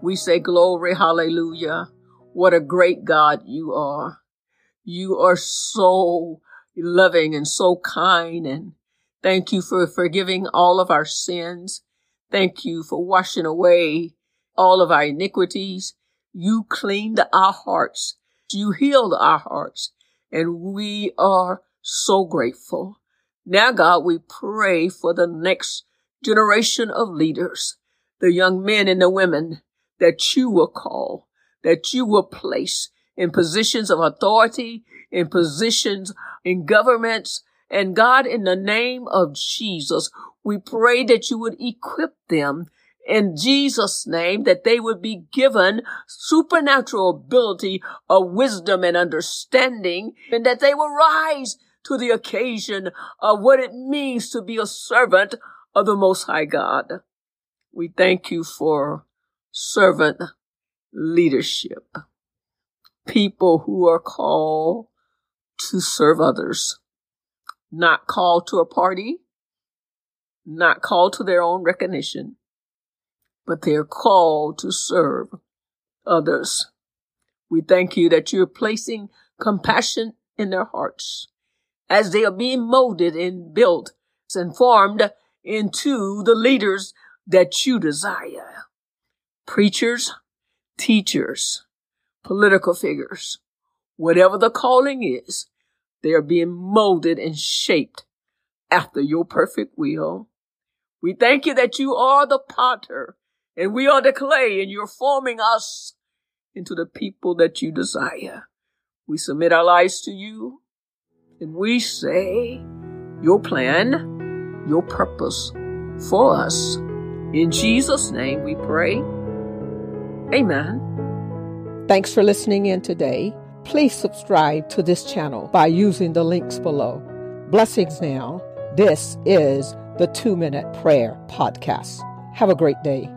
We say glory, hallelujah. What a great God you are. You are so loving and so kind and thank you for forgiving all of our sins. Thank you for washing away all of our iniquities. You cleaned our hearts. You healed our hearts and we are so grateful. Now, God, we pray for the next generation of leaders, the young men and the women that you will call, that you will place in positions of authority, in positions in governments. And God, in the name of Jesus, we pray that you would equip them in Jesus' name, that they would be given supernatural ability of wisdom and understanding, and that they will rise to the occasion of what it means to be a servant of the Most High God. We thank you for servant leadership. People who are called to serve others, not called to a party, not called to their own recognition, but they are called to serve others. We thank you that you're placing compassion in their hearts as they are being molded and built and formed into the leaders that you desire. Preachers, teachers, political figures, whatever the calling is, they are being molded and shaped after your perfect will. We thank you that you are the potter and we are the clay and you're forming us into the people that you desire. We submit our lives to you and we say your plan your purpose for us. In Jesus' name we pray. Amen. Thanks for listening in today. Please subscribe to this channel by using the links below. Blessings now. This is the Two Minute Prayer Podcast. Have a great day.